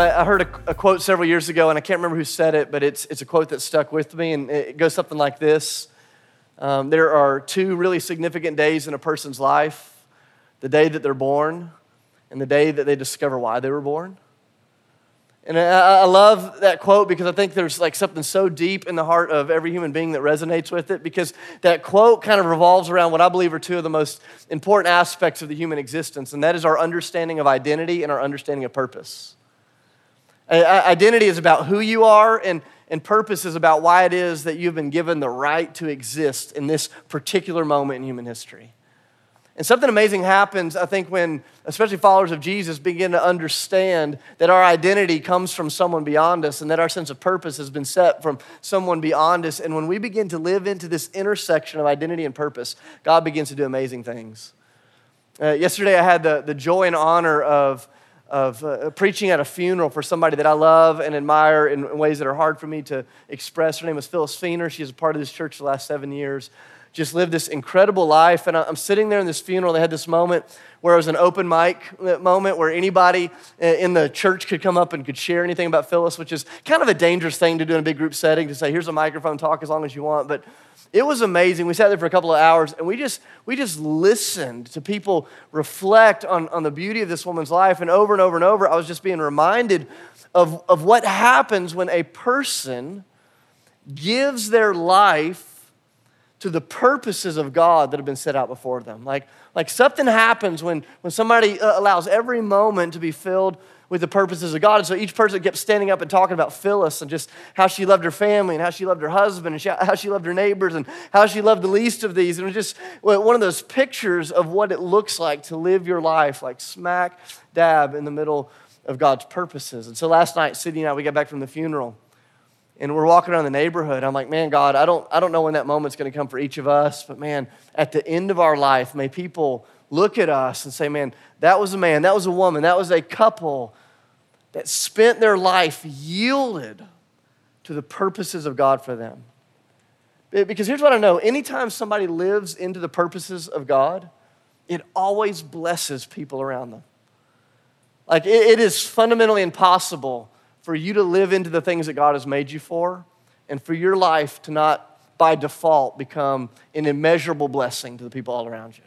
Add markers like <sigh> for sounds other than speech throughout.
I, I heard a, a quote several years ago, and I can't remember who said it, but it's, it's a quote that stuck with me, and it goes something like this um, There are two really significant days in a person's life the day that they're born, and the day that they discover why they were born. And I, I love that quote because I think there's like something so deep in the heart of every human being that resonates with it because that quote kind of revolves around what I believe are two of the most important aspects of the human existence, and that is our understanding of identity and our understanding of purpose. Identity is about who you are, and, and purpose is about why it is that you've been given the right to exist in this particular moment in human history. And something amazing happens, I think, when especially followers of Jesus begin to understand that our identity comes from someone beyond us and that our sense of purpose has been set from someone beyond us. And when we begin to live into this intersection of identity and purpose, God begins to do amazing things. Uh, yesterday, I had the, the joy and honor of of uh, preaching at a funeral for somebody that I love and admire in ways that are hard for me to express. Her name is Phyllis Feener. She She's a part of this church the last seven years. Just lived this incredible life. And I'm sitting there in this funeral. They had this moment where it was an open mic uh, moment where anybody uh, in the church could come up and could share anything about Phyllis, which is kind of a dangerous thing to do in a big group setting to say, here's a microphone, talk as long as you want. But it was amazing. We sat there for a couple of hours and we just, we just listened to people reflect on, on the beauty of this woman's life. And over and over and over, I was just being reminded of, of what happens when a person gives their life to the purposes of God that have been set out before them. Like, like something happens when, when somebody uh, allows every moment to be filled with the purposes of God. And so each person kept standing up and talking about Phyllis and just how she loved her family and how she loved her husband and how she loved her neighbors and how she loved the least of these. And it was just one of those pictures of what it looks like to live your life like smack dab in the middle of God's purposes. And so last night, Sydney and I, we got back from the funeral and we're walking around the neighborhood. I'm like, man, God, I don't, I don't know when that moment's going to come for each of us, but man, at the end of our life, may people look at us and say, man, that was a man, that was a woman, that was a couple that spent their life yielded to the purposes of God for them. Because here's what I know anytime somebody lives into the purposes of God, it always blesses people around them. Like, it is fundamentally impossible for you to live into the things that God has made you for and for your life to not, by default, become an immeasurable blessing to the people all around you.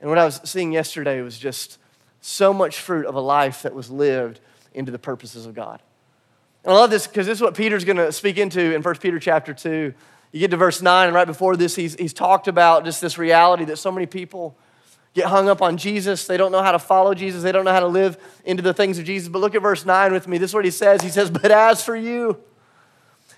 And what I was seeing yesterday was just so much fruit of a life that was lived into the purposes of God. And I love this because this is what Peter's going to speak into in 1 Peter chapter 2. You get to verse 9, and right before this, he's, he's talked about just this reality that so many people get hung up on Jesus. They don't know how to follow Jesus. They don't know how to live into the things of Jesus. But look at verse 9 with me. This is what he says. He says, But as for you,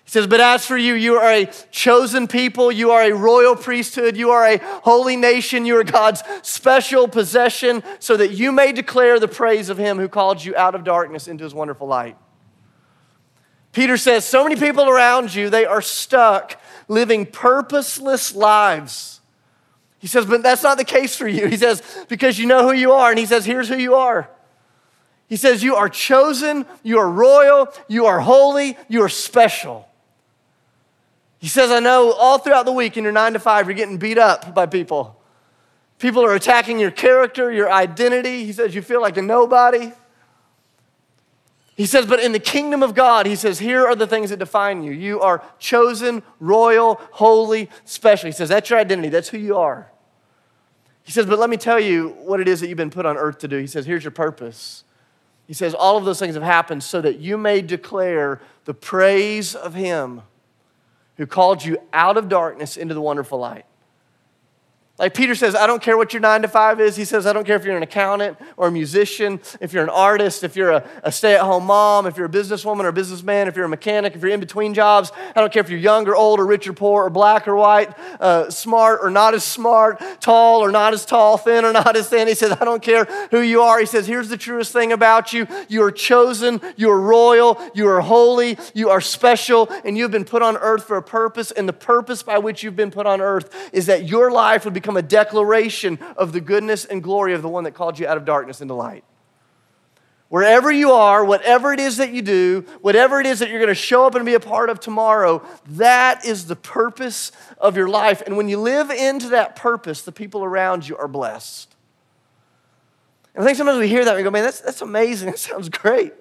he says, But as for you, you are a chosen people, you are a royal priesthood, you are a holy nation, you are God's special possession, so that you may declare the praise of him who called you out of darkness into his wonderful light. Peter says, So many people around you, they are stuck living purposeless lives. He says, But that's not the case for you. He says, Because you know who you are. And he says, Here's who you are. He says, You are chosen, you are royal, you are holy, you are special. He says, I know all throughout the week in your nine to five, you're getting beat up by people. People are attacking your character, your identity. He says, you feel like a nobody. He says, but in the kingdom of God, he says, here are the things that define you. You are chosen, royal, holy, special. He says, that's your identity, that's who you are. He says, but let me tell you what it is that you've been put on earth to do. He says, here's your purpose. He says, all of those things have happened so that you may declare the praise of him who called you out of darkness into the wonderful light. Like Peter says, I don't care what your nine to five is. He says, I don't care if you're an accountant or a musician, if you're an artist, if you're a, a stay at home mom, if you're a businesswoman or a businessman, if you're a mechanic, if you're in between jobs. I don't care if you're young or old or rich or poor or black or white, uh, smart or not as smart, tall or not as tall, thin or <laughs> not as thin. He says, I don't care who you are. He says, here's the truest thing about you you are chosen, you are royal, you are holy, you are special, and you've been put on earth for a purpose. And the purpose by which you've been put on earth is that your life would become become a declaration of the goodness and glory of the one that called you out of darkness into light. Wherever you are, whatever it is that you do, whatever it is that you're going to show up and be a part of tomorrow, that is the purpose of your life. And when you live into that purpose, the people around you are blessed. And I think sometimes we hear that and we go, man, that's, that's amazing. <laughs> That sounds great.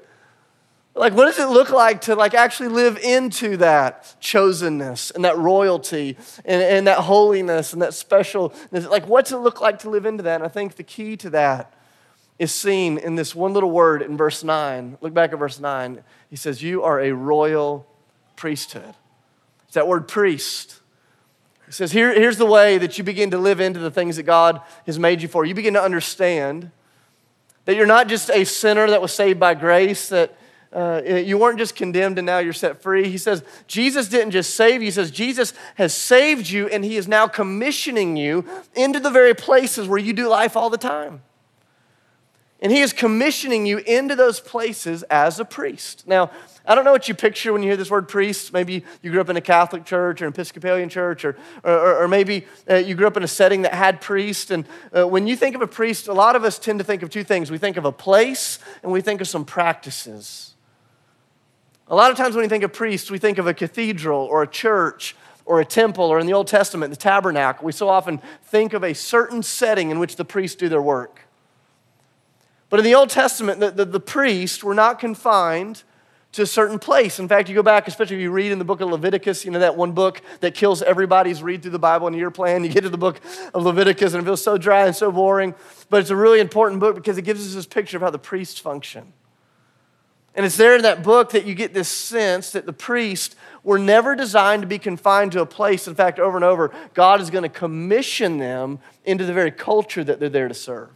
Like, what does it look like to like actually live into that chosenness and that royalty and, and that holiness and that specialness? Like, what's it look like to live into that? And I think the key to that is seen in this one little word in verse 9. Look back at verse 9. He says, You are a royal priesthood. It's that word priest. He says, Here, Here's the way that you begin to live into the things that God has made you for. You begin to understand that you're not just a sinner that was saved by grace, that uh, you weren't just condemned and now you're set free. He says, Jesus didn't just save you. He says, Jesus has saved you and he is now commissioning you into the very places where you do life all the time. And he is commissioning you into those places as a priest. Now, I don't know what you picture when you hear this word priest. Maybe you grew up in a Catholic church or an Episcopalian church, or, or, or maybe uh, you grew up in a setting that had priests. And uh, when you think of a priest, a lot of us tend to think of two things we think of a place and we think of some practices. A lot of times when we think of priests, we think of a cathedral or a church or a temple, or in the Old Testament, the tabernacle. We so often think of a certain setting in which the priests do their work. But in the Old Testament, the, the, the priests were not confined to a certain place. In fact, you go back, especially if you read in the book of Leviticus, you know, that one book that kills everybody's read through the Bible in year plan. You get to the book of Leviticus and it feels so dry and so boring. But it's a really important book because it gives us this picture of how the priests function. And it's there in that book that you get this sense that the priests were never designed to be confined to a place. In fact, over and over, God is going to commission them into the very culture that they're there to serve.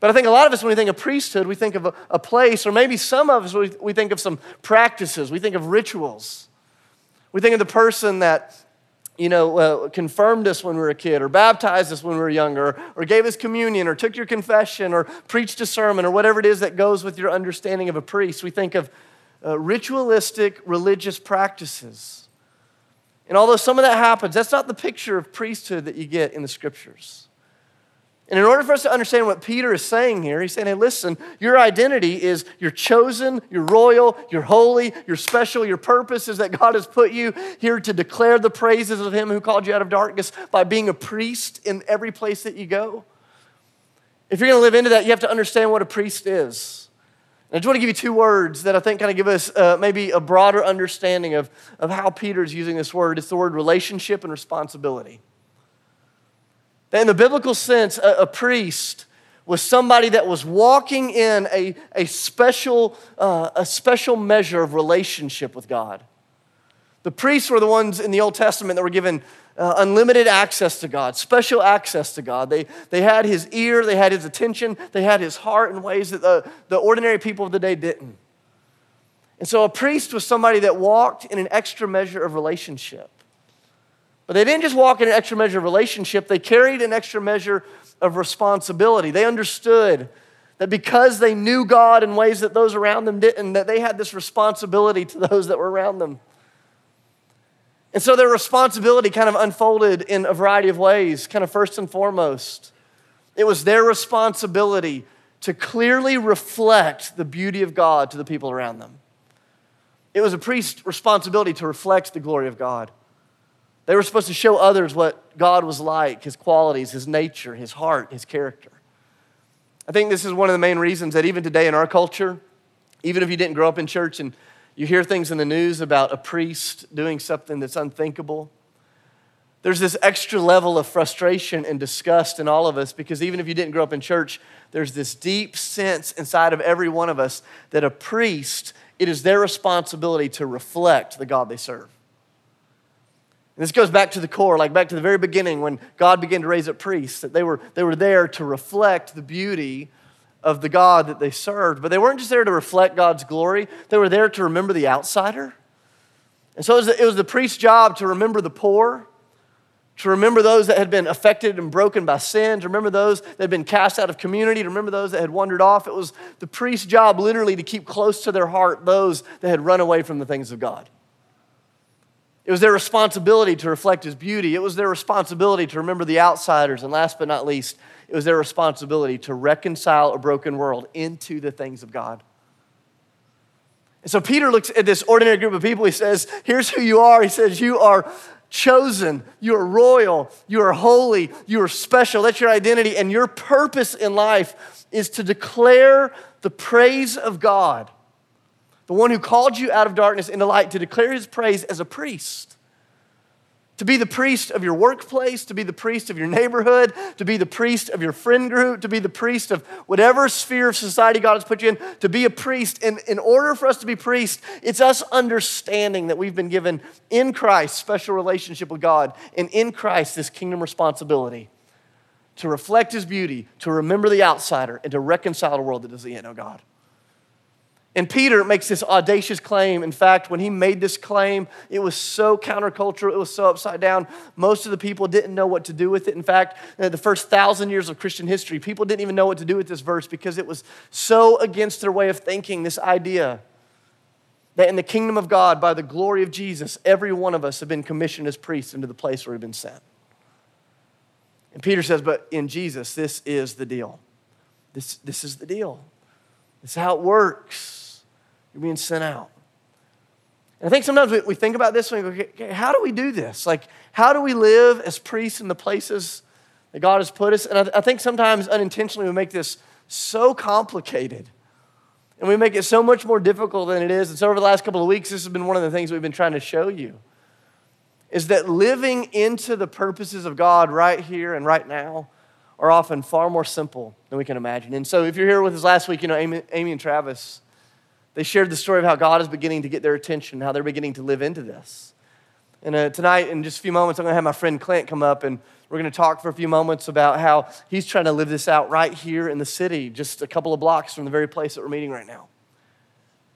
But I think a lot of us, when we think of priesthood, we think of a, a place, or maybe some of us, we, we think of some practices, we think of rituals. We think of the person that you know, uh, confirmed us when we were a kid, or baptized us when we were younger, or, gave us communion, or took your confession, or preached a sermon, or whatever it is that goes with your understanding of a priest. We think of uh, ritualistic religious practices. And although some of that happens, that's not the picture of priesthood that you get in the scriptures. And in order for us to understand what Peter is saying here, he's saying, hey, listen, your identity is you're chosen, you're royal, you're holy, you're special. Your purpose is that God has put you here to declare the praises of Him who called you out of darkness by being a priest in every place that you go. If you're going to live into that, you have to understand what a priest is. And I just want to give you two words that I think kind of give us uh, maybe a broader understanding of, of how Peter's using this word. It's the word relationship and responsibility. That in the biblical sense, a, a priest was somebody that was walking in a, a, special, uh, a special measure of relationship with God. The priests were the ones in the Old Testament that were given uh, unlimited access to God, special access to God. They, they had his ear, they had his attention, they had his heart in ways that the, the ordinary people of the day didn't. And so a priest was somebody that walked in an extra measure of relationship. But they didn't just walk in an extra measure of relationship, they carried an extra measure of responsibility. They understood that because they knew God in ways that those around them didn't, that they had this responsibility to those that were around them. And so their responsibility kind of unfolded in a variety of ways, kind of first and foremost. It was their responsibility to clearly reflect the beauty of God to the people around them. It was a priest's responsibility to reflect the glory of God. They were supposed to show others what God was like, his qualities, his nature, his heart, his character. I think this is one of the main reasons that even today in our culture, even if you didn't grow up in church and you hear things in the news about a priest doing something that's unthinkable, there's this extra level of frustration and disgust in all of us because even if you didn't grow up in church, there's this deep sense inside of every one of us that a priest, it is their responsibility to reflect the God they serve. This goes back to the core, like back to the very beginning when God began to raise up priests, that they were, they were there to reflect the beauty of the God that they served. But they weren't just there to reflect God's glory, they were there to remember the outsider. And so it was the, it was the priest's job to remember the poor, to remember those that had been affected and broken by sin, to remember those that had been cast out of community, to remember those that had wandered off. It was the priest's job literally to keep close to their heart those that had run away from the things of God. It was their responsibility to reflect his beauty. It was their responsibility to remember the outsiders. And last but not least, it was their responsibility to reconcile a broken world into the things of God. And so Peter looks at this ordinary group of people. He says, Here's who you are. He says, You are chosen, you are royal, you are holy, you are special. That's your identity. And your purpose in life is to declare the praise of God the one who called you out of darkness into light to declare his praise as a priest. To be the priest of your workplace, to be the priest of your neighborhood, to be the priest of your friend group, to be the priest of whatever sphere of society God has put you in, to be a priest. And in order for us to be priests, it's us understanding that we've been given in Christ special relationship with God, and in Christ this kingdom responsibility to reflect his beauty, to remember the outsider, and to reconcile a world that doesn't yet know God. And Peter makes this audacious claim. In fact, when he made this claim, it was so countercultural, it was so upside down. Most of the people didn't know what to do with it. In fact, uh, the first thousand years of Christian history, people didn't even know what to do with this verse because it was so against their way of thinking this idea that in the kingdom of God, by the glory of Jesus, every one of us have been commissioned as priests into the place where we've been sent. And Peter says, But in Jesus, this is the deal. This, this is the deal. Is how it works. You're being sent out. And I think sometimes we, we think about this and we go, okay, how do we do this? Like, how do we live as priests in the places that God has put us? And I, I think sometimes unintentionally we make this so complicated. And we make it so much more difficult than it is. And so, over the last couple of weeks, this has been one of the things we've been trying to show you is that living into the purposes of God right here and right now are often far more simple than we can imagine. And so, if you're here with us last week, you know, Amy, Amy and Travis, they shared the story of how God is beginning to get their attention, how they're beginning to live into this. And uh, tonight, in just a few moments, I'm going to have my friend Clint come up and we're going to talk for a few moments about how he's trying to live this out right here in the city, just a couple of blocks from the very place that we're meeting right now.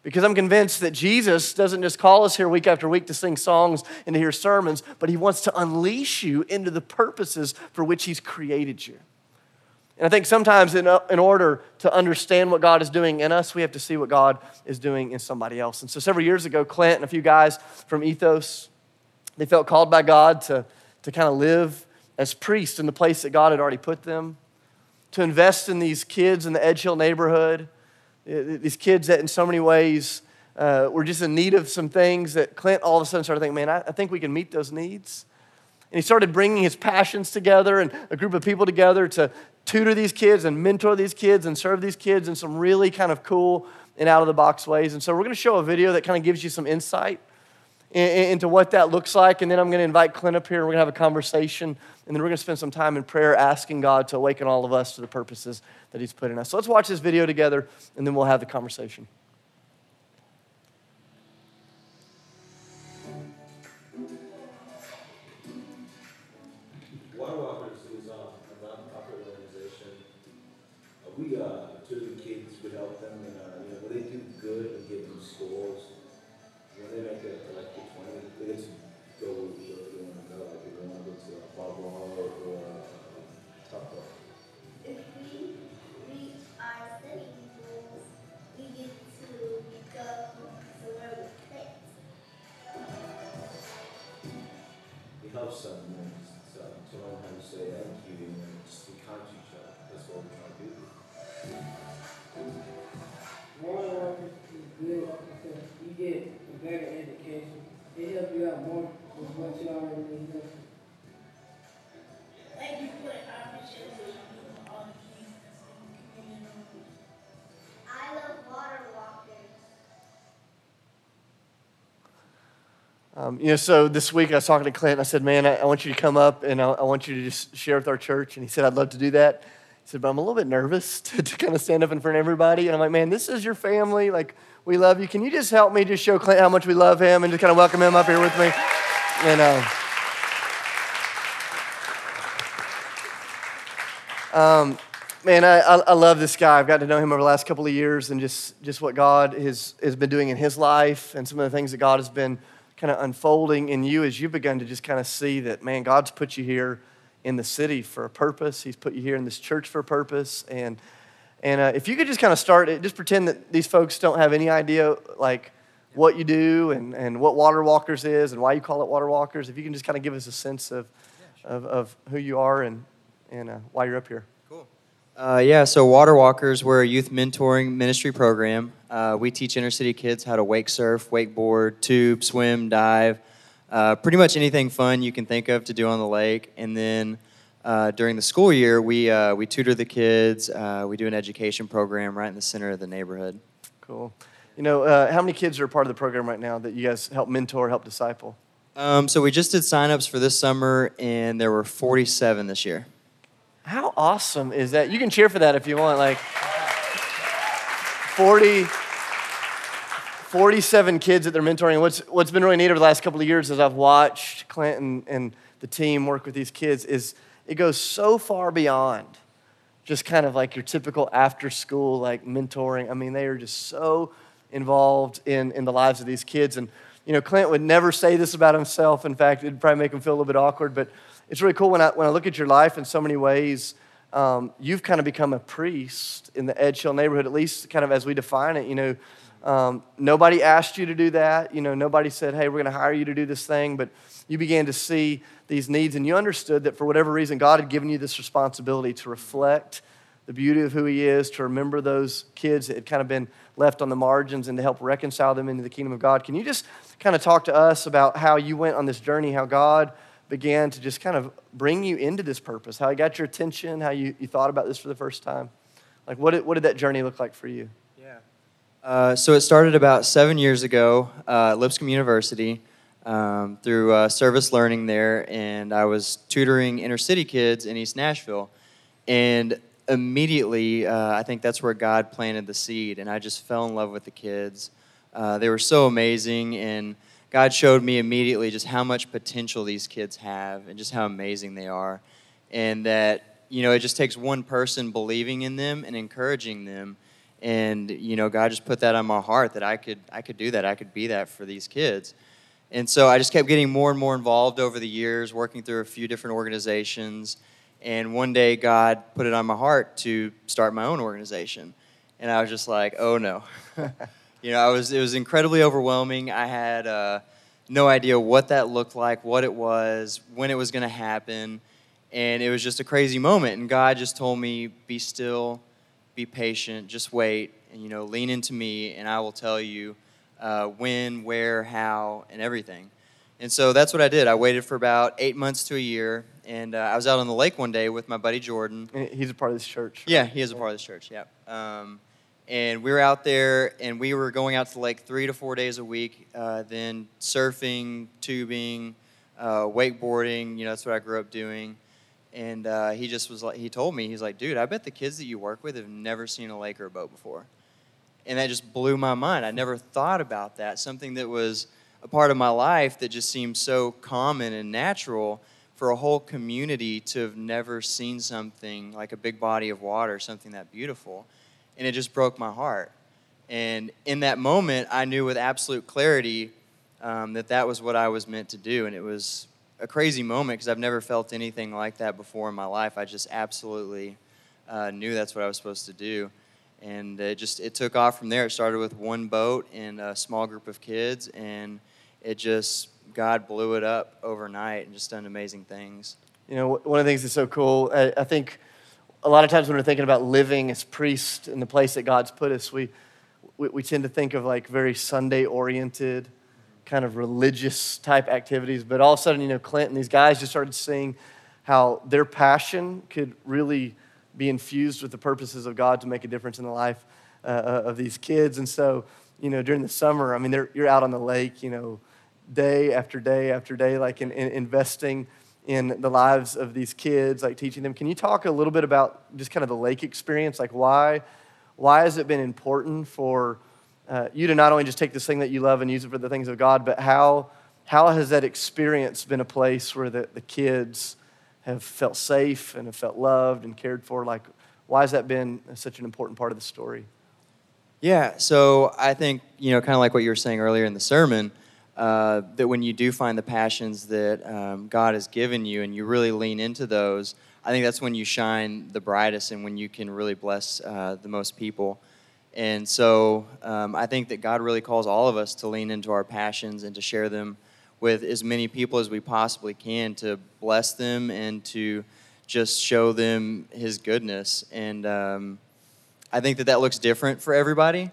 Because I'm convinced that Jesus doesn't just call us here week after week to sing songs and to hear sermons, but he wants to unleash you into the purposes for which he's created you. And I think sometimes, in, in order to understand what God is doing in us, we have to see what God is doing in somebody else. And so, several years ago, Clint and a few guys from Ethos, they felt called by God to, to kind of live as priests in the place that God had already put them, to invest in these kids in the Edge Hill neighborhood, uh, these kids that in so many ways uh, were just in need of some things that Clint all of a sudden started thinking, man, I, I think we can meet those needs. And he started bringing his passions together and a group of people together to tutor these kids and mentor these kids and serve these kids in some really kind of cool and out of the box ways. And so we're going to show a video that kind of gives you some insight into what that looks like. And then I'm going to invite Clint up here and we're going to have a conversation. And then we're going to spend some time in prayer asking God to awaken all of us to the purposes that He's put in us. So let's watch this video together and then we'll have the conversation. Um, you know, so this week I was talking to Clint and I said, man, I, I want you to come up and I, I, want you to just share with our church. And he said, I'd love to do that. Said, but I'm a little bit nervous <laughs> to, to kind of stand up in front of everybody. And I'm like, man, this is your family. Like, we love you. Can you just help me just show Clint how much we love him and just kind of welcome him up here with me? And, uh, um, man, I, I love this guy. I've got to know him over the last couple of years and just, just what God has, has been doing in his life and some of the things that God has been kind of unfolding in you as you've begun to just kind of see that, man, God's put you here in the city for a purpose. He's put you here in this church for a purpose. And, and uh, if you could just kind of start it, just pretend that these folks don't have any idea, like, what you do and, and what Water Walkers is and why you call it Water Walkers. If you can just kind of give us a sense of, yeah, sure. of, of, who you are and, and uh, why you're up here. Cool. Uh, yeah, so Water Walkers, we're a youth mentoring ministry program. Uh, we teach inner city kids how to wake surf, wakeboard, tube, swim, dive, uh, pretty much anything fun you can think of to do on the lake. And then uh, during the school year, we, uh, we tutor the kids. Uh, we do an education program right in the center of the neighborhood. Cool. You know, uh, how many kids are part of the program right now that you guys help mentor, help disciple? Um, so we just did signups for this summer, and there were 47 this year. How awesome is that? You can cheer for that if you want. Like 40, 47 kids that they're mentoring. What's, what's been really neat over the last couple of years as I've watched Clint and, and the team work with these kids is it goes so far beyond just kind of like your typical after school like mentoring. I mean, they are just so involved in, in the lives of these kids. And, you know, Clint would never say this about himself. In fact, it'd probably make him feel a little bit awkward. But it's really cool when I, when I look at your life in so many ways. Um, you've kind of become a priest in the Edge Hill neighborhood, at least kind of as we define it. You know, um, nobody asked you to do that. You know, nobody said, hey, we're going to hire you to do this thing. But you began to see these needs, and you understood that for whatever reason, God had given you this responsibility to reflect the beauty of who He is, to remember those kids that had kind of been left on the margins, and to help reconcile them into the kingdom of God. Can you just kind of talk to us about how you went on this journey, how God began to just kind of bring you into this purpose, how He got your attention, how you, you thought about this for the first time? Like, what did, what did that journey look like for you? Uh, so it started about seven years ago uh, at Lipscomb University um, through uh, service learning there, and I was tutoring inner city kids in East Nashville. And immediately, uh, I think that's where God planted the seed, and I just fell in love with the kids. Uh, they were so amazing, and God showed me immediately just how much potential these kids have and just how amazing they are. And that, you know, it just takes one person believing in them and encouraging them. And, you know, God just put that on my heart that I could, I could do that. I could be that for these kids. And so I just kept getting more and more involved over the years, working through a few different organizations. And one day, God put it on my heart to start my own organization. And I was just like, oh no. <laughs> you know, I was, it was incredibly overwhelming. I had uh, no idea what that looked like, what it was, when it was going to happen. And it was just a crazy moment. And God just told me, be still, be patient, just wait, and, you know, lean into me, and I will tell you uh, when, where, how, and everything. And so that's what I did. I waited for about eight months to a year, and uh, I was out on the lake one day with my buddy Jordan. He's a part of this church. Right? Yeah, he is a part of this church. Yeah. Um, and we were out there, and we were going out to the lake three to four days a week. Uh, then surfing, tubing, uh, wakeboarding. You know, that's what I grew up doing. And uh, he just was like, he told me, he's like, dude, I bet the kids that you work with have never seen a lake or a boat before and that just blew my mind. I never thought about that. Something that was a part of my life that just seemed so common and natural for a whole community to have never seen something like a big body of water, something that beautiful. And it just broke my heart. And in that moment, I knew with absolute clarity um, that that was what I was meant to do. And it was a crazy moment because I've never felt anything like that before in my life. I just absolutely uh, knew that's what I was supposed to do and it just it took off from there. It started with one boat and a small group of kids, and it just God blew it up overnight and just done amazing things. You know, one of the things that's so cool. I, I think a lot of times when we're thinking about living as priests in the place that God's put us, we we, we tend to think of like very Sunday oriented, kind of religious type activities. But all of a sudden, you know, Clinton, these guys just started seeing how their passion could really be infused with the purposes of God to make a difference in the life uh, uh, of these kids. And so, you know, during the summer, I mean, you're out on the lake, you know, day after day after day, like in, in investing in the lives of these kids, like teaching them. Can you talk a little bit about just kind of the lake experience? Like, why, why has it been important for uh, you to not only just take this thing that you love and use it for the things of God, but how, how has that experience been a place where the, the kids, have felt safe and have felt loved and cared for. Like, why has that been such an important part of the story? Yeah, so I think, you know, kind of like what you were saying earlier in the sermon, uh, that when you do find the passions that um, God has given you and you really lean into those, I think that's when you shine the brightest and when you can really bless uh, the most people. And so um, I think that God really calls all of us to lean into our passions and to share them with as many people as we possibly can to bless them and to just show them His goodness. And um, I think that that looks different for everybody.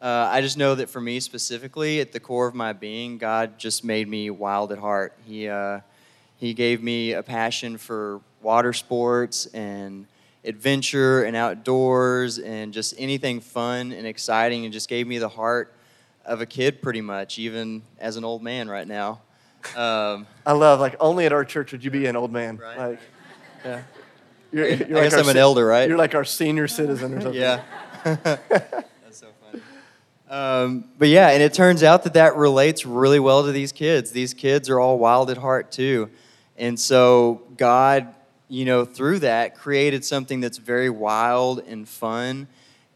Uh, I just know that for me specifically, at the core of my being, God just made me wild at heart. He uh, He gave me a passion for water sports and adventure and outdoors and just anything fun and exciting, and just gave me the heart of a kid, pretty much, even as an old man right now. Um, <laughs> I love like only at our church would you be an old man. Right. Like, yeah. <laughs> You're, you're I guess I'm an elder, right? You're like our senior citizen or something. yeah. <laughs> That's so funny. Um, but yeah, and it turns out that that relates really well to these kids. These kids are all wild at heart too. And so God, you know, through that created something that's very wild and fun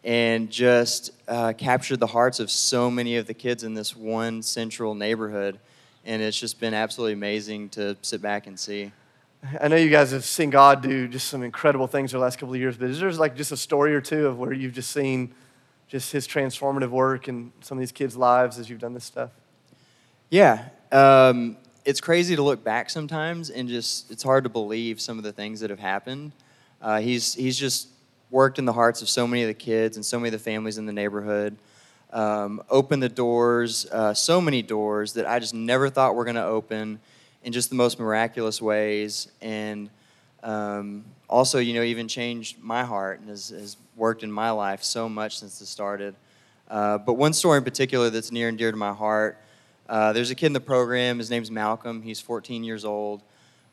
and just uh, captured the hearts of so many of the kids in this one central neighborhood. And it's just been absolutely amazing to sit back and see. I know you guys have seen God do just some incredible things the last couple of years, but is there like just a story or two of where you've just seen just his transformative work in some of these kids' lives as you've done this stuff? Yeah. Um, it's crazy to look back sometimes and just, it's hard to believe some of the things that have happened. Uh, he's, he's just worked in the hearts of so many of the kids and so many of the families in the neighborhood. Um, opened the doors, uh, so many doors that I just never thought were going to open in just the most miraculous ways. And um, also, you know, even changed my heart and has, has worked in my life so much since it started. Uh, but one story in particular that's near and dear to my heart uh, there's a kid in the program. His name's Malcolm. He's 14 years old.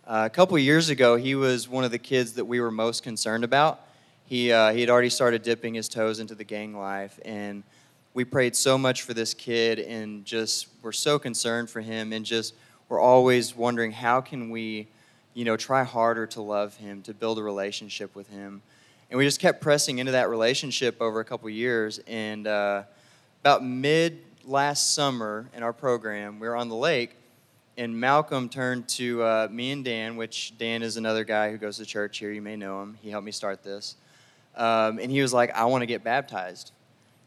Uh, a couple years ago, he was one of the kids that we were most concerned about. He, uh, he had already started dipping his toes into the gang life, and we prayed so much for this kid and just were so concerned for him and just we're always wondering how can we you know try harder to love him to build a relationship with him and we just kept pressing into that relationship over a couple years and uh, about mid last summer in our program we were on the lake and malcolm turned to uh, me and dan which dan is another guy who goes to church here you may know him he helped me start this um, and he was like i want to get baptized.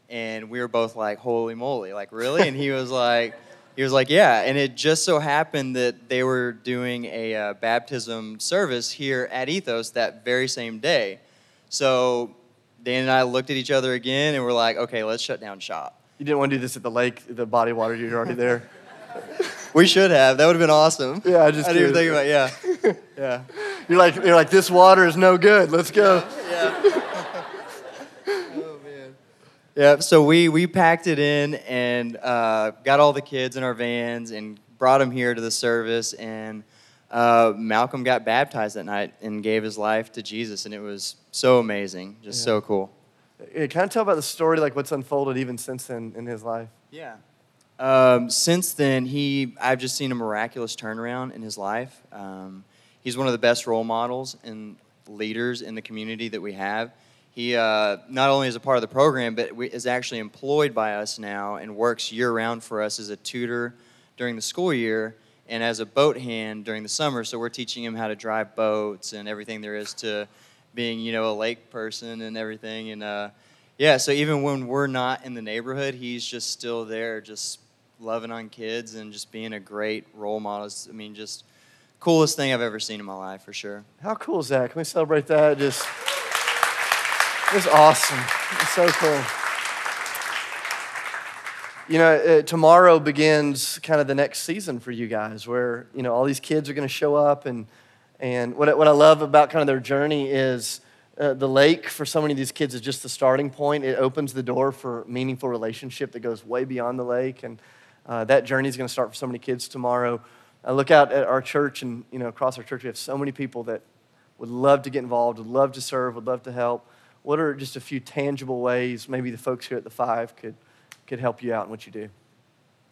And we were both like holy moly like really? And he was like he was like yeah and it just so happened that they were doing a uh, baptism service here at ethos that very same day. So dan and i looked at each other again and we're like okay let's shut down shop You didn't want to do this at the lake, the body water, you're already <laughs> there. we should have that would have been awesome Yeah, I just i didn't even think about yeah <laughs> yeah You're like, you're like, this water is no good. Let's go. <laughs> yeah. oh man. Yeah. So we we packed it in and uh, got all the kids in our vans and brought them here to the service. And uh, Malcolm got baptized that night and gave his life to Jesus, and it was so amazing, just so cool. Can I tell about the story, like what's unfolded even since then in his life? Yeah. Um, since then, he I've just seen a miraculous turnaround in his life. Um, he's one of the best role models and leaders in the community that we have. He uh, not only is a part of the program, but we, is actually employed by us now and works year round for us as a tutor during the school year and as a boat hand during the summer. So we're teaching him how to drive boats and everything there is to being, you know, a lake person and everything. And uh, yeah, so even when we're not in the neighborhood, he's just still there, just loving on kids and just being a great role model. I mean, just coolest thing I've ever seen in my life for sure. How cool is that? Can we celebrate that? Just, it's awesome. It's so cool. You know, uh, tomorrow begins kind of the next season for you guys, where you know all these kids are going to show up, and and what what I love about kind of their journey is uh, the lake for so many of these kids is just the starting point. It opens the door for meaningful relationship that goes way beyond the lake, and uh, that journey is going to start for so many kids tomorrow. I look out at our church, and you know, across our church, we have so many people that would love to get involved, would love to serve, would love to help. What are just a few tangible ways maybe the folks here at the Five could could help you out in what you do?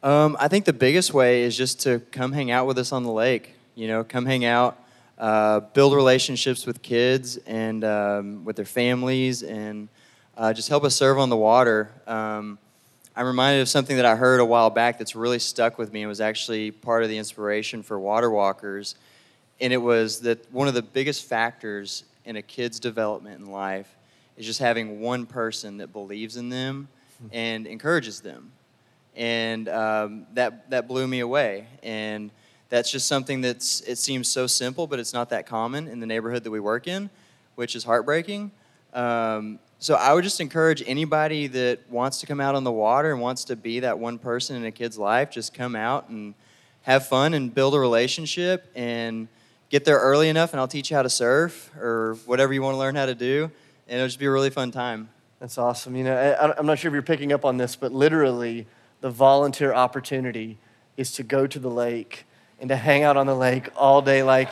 Um, I think the biggest way is just to come hang out with us on the lake. You know, come hang out, uh, build relationships with kids and um, with their families, and uh, just help us serve on the water. Um, I'm reminded of something that I heard a while back that's really stuck with me and was actually part of the inspiration for Water Walkers. And it was that one of the biggest factors in a kid's development in life is just having one person that believes in them and encourages them and um, that that blew me away. And that's just something that's it seems so simple, but it's not that common in the neighborhood that we work in, which is heartbreaking. Um, so I would just encourage anybody that wants to come out on the water and wants to be that one person in a kid's life, just come out and have fun and build a relationship and get there early enough, and I'll teach you how to surf or whatever you want to learn how to do, and it'll just be a really fun time. That's awesome. You know, I, I'm not sure if you're picking up on this, but literally, the volunteer opportunity is to go to the lake and to hang out on the lake all day. Like,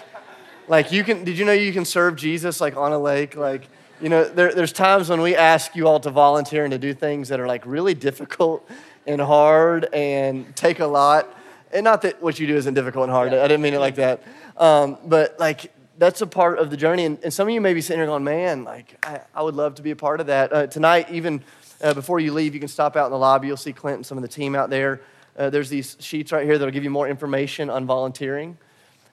like you can, did you know you can serve Jesus like on a lake? Like, you know, there, there's times when we ask you all to volunteer and to do things that are like really difficult and hard and take a lot. And not that what you do isn't difficult and hard. I didn't mean it like that. Um, but like that's a part of the journey. And, and, some of you may be sitting here going, man, like I, I would love to be a part of that. Uh, tonight, even uh, before you leave, you can stop out in the lobby. You'll see Clint and some of the team out there. Uh, there's these sheets right here that'll give you more information on volunteering.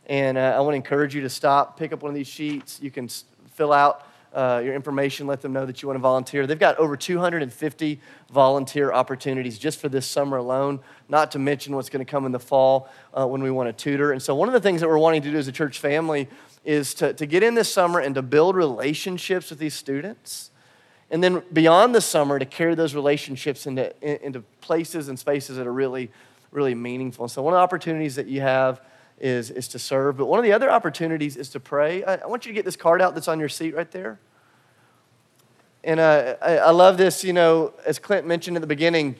And uh, I want to encourage you to stop, pick up one of these sheets. You can fill out uh, your information, let them know that you want to volunteer. They've got over 250 volunteer opportunities just for this summer alone, not to mention what's going to come in the fall uh, when we want to tutor. And so, one of the things that we're wanting to do as a church family is to, to get in this summer and to build relationships with these students. And then beyond the summer, to carry those relationships into, into places and spaces that are really, really meaningful. so, one of the opportunities that you have is, is to serve. But one of the other opportunities is to pray. I, I want you to get this card out that's on your seat right there. And uh, I, I, love this, you know, as Clint mentioned at the beginning,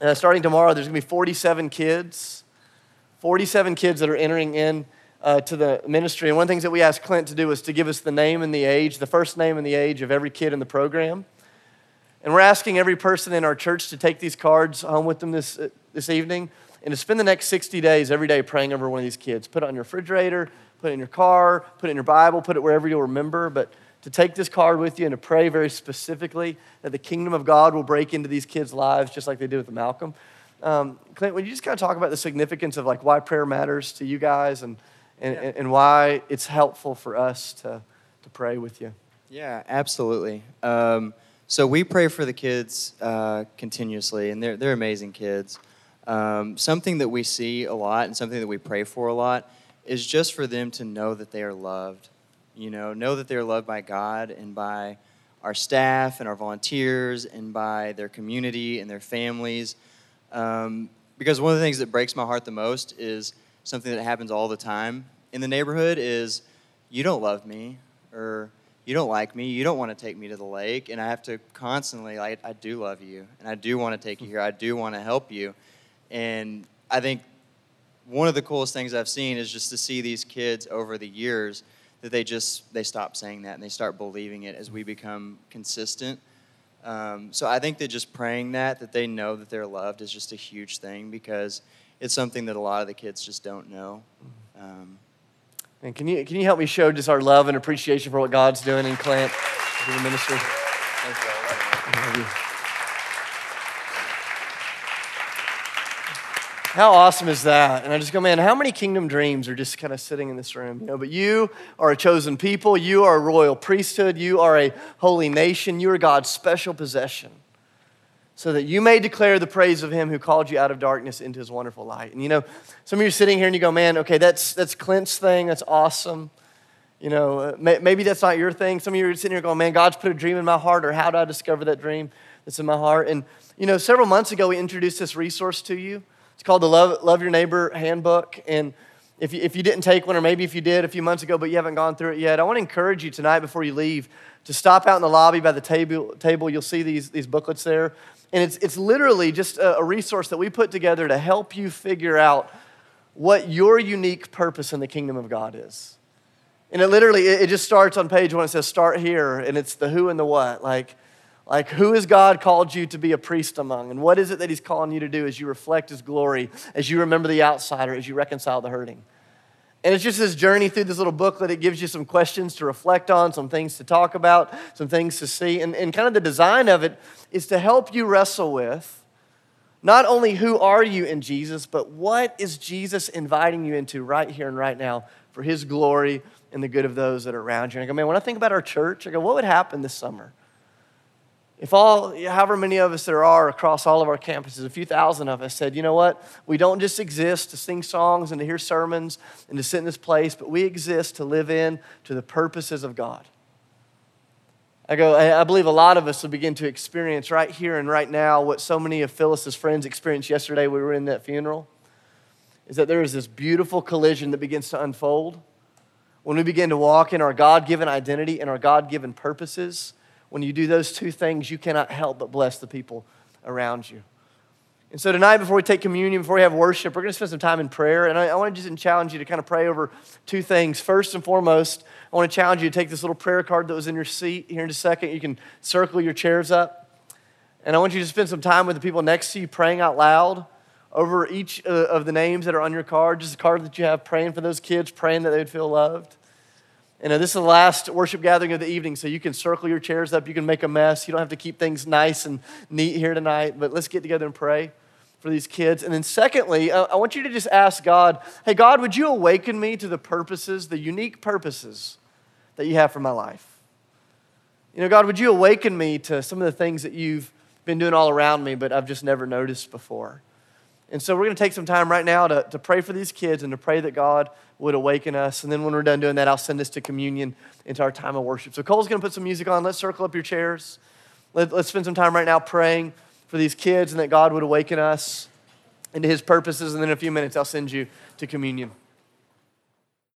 uh, starting tomorrow, there's to be 47 kids, 47 kids that are entering in uh, to the ministry. And one of the things that we asked Clint to do was to give us the name and the age, the first name and the age of every kid in the program. And we're asking every person in our church to take these cards home with them this, uh, this evening and to spend the next 60 days every day praying over one of these kids. Put it on your refrigerator, put it in your car, put it in your Bible, put it wherever you'll remember. But to take this card with you and to pray very specifically that the kingdom of God will break into these kids' lives just like they did with Malcolm. Um, Clint, would you just kind of talk about the significance of like why prayer matters to you guys and, and, yeah. and why it's helpful for us to, to pray with you? Yeah, absolutely. Um, so we pray for the kids uh, continuously, and they're, they're amazing kids. Um, something that we see a lot and something that we pray for a lot is just for them to know that they are loved. You know, know that they are loved by God and by our staff and our volunteers and by their community and their families. Um, because one of the things that breaks my heart the most is something that happens all the time in the neighborhood is you don't love me or you don't like me you don't want to take me to the lake and i have to constantly like i do love you and i do want to take you here i do want to help you and I think one of the coolest things I've seen is just to see these kids over the years that they just they stop saying that and they start believing it as we become consistent. Um, so I think that just praying that that they know that they're loved is just a huge thing because it's something that a lot of the kids just don't know. Um, and can you can you help me show just our love and appreciation for what God's doing in Clint, the ministry? How awesome is that? And I just go, man, how many kingdom dreams are just kind of sitting in this room? You know, but you are a chosen people, you are a royal priesthood, you are a holy nation, you are God's special possession. So that you may declare the praise of him who called you out of darkness into his wonderful light. And you know, some of you are sitting here and you go, man, okay, that's that's Clint's thing, that's awesome. You know, uh, maybe that's not your thing. Some of you are sitting here going, man, God's put a dream in my heart, or how do I discover that dream that's in my heart? And, you know, several months ago, we introduced this resource to you. It's called the Love, Love Your Neighbor Handbook. And if you, if you didn't take one, or maybe if you did a few months ago, but you haven't gone through it yet, I want to encourage you tonight before you leave to stop out in the lobby by the table. table. You'll see these, these booklets there. And it's, it's literally just a, a resource that we put together to help you figure out what your unique purpose in the kingdom of God is. And it literally, it, it just starts on page one. It says, start here, and it's the who and the what. Like, like, who has God called you to be a priest among? And what is it that He's calling you to do as you reflect His glory, as you remember the outsider, as you reconcile the hurting? And it's just this journey through this little booklet. It gives you some questions to reflect on, some things to talk about, some things to see. And, and kind of the design of it is to help you wrestle with not only who are you in Jesus, but what is Jesus inviting you into right here and right now for His glory and the good of those that are around you. And I go, man, when I think about our church, I go, what would happen this summer? If all, however many of us there are across all of our campuses, a few thousand of us said, you know what? We don't just exist to sing songs and to hear sermons and to sit in this place, but we exist to live in to the purposes of God. I go, I believe a lot of us will begin to experience right here and right now what so many of Phyllis's friends experienced yesterday we were in that funeral. Is that there is this beautiful collision that begins to unfold when we begin to walk in our God given identity and our God given purposes when you do those two things, you cannot help but bless the people around you. And so tonight, before we take communion, before we have worship, we're going to spend some time in prayer. And I, I want to just challenge you to kind of pray over two things. First and foremost, I want to challenge you to take this little prayer card that was in your seat here in a second. You can circle your chairs up. And I want you to spend some time with the people next to you praying out loud over each uh, of the names that are on your card, just a card that you have praying for those kids, praying that they would feel loved. And this is the last worship gathering of the evening, so you can circle your chairs up. You can make a mess. You don't have to keep things nice and neat here tonight, but let's get together and pray for these kids. And then, secondly, I want you to just ask God, hey, God, would you awaken me to the purposes, the unique purposes that you have for my life? You know, God, would you awaken me to some of the things that you've been doing all around me, but I've just never noticed before? And so, we're going to take some time right now to, to pray for these kids and to pray that God would awaken us. And then, when we're done doing that, I'll send us to communion into our time of worship. So, Cole's going to put some music on. Let's circle up your chairs. Let, let's spend some time right now praying for these kids and that God would awaken us into his purposes. And then in a few minutes, I'll send you to communion.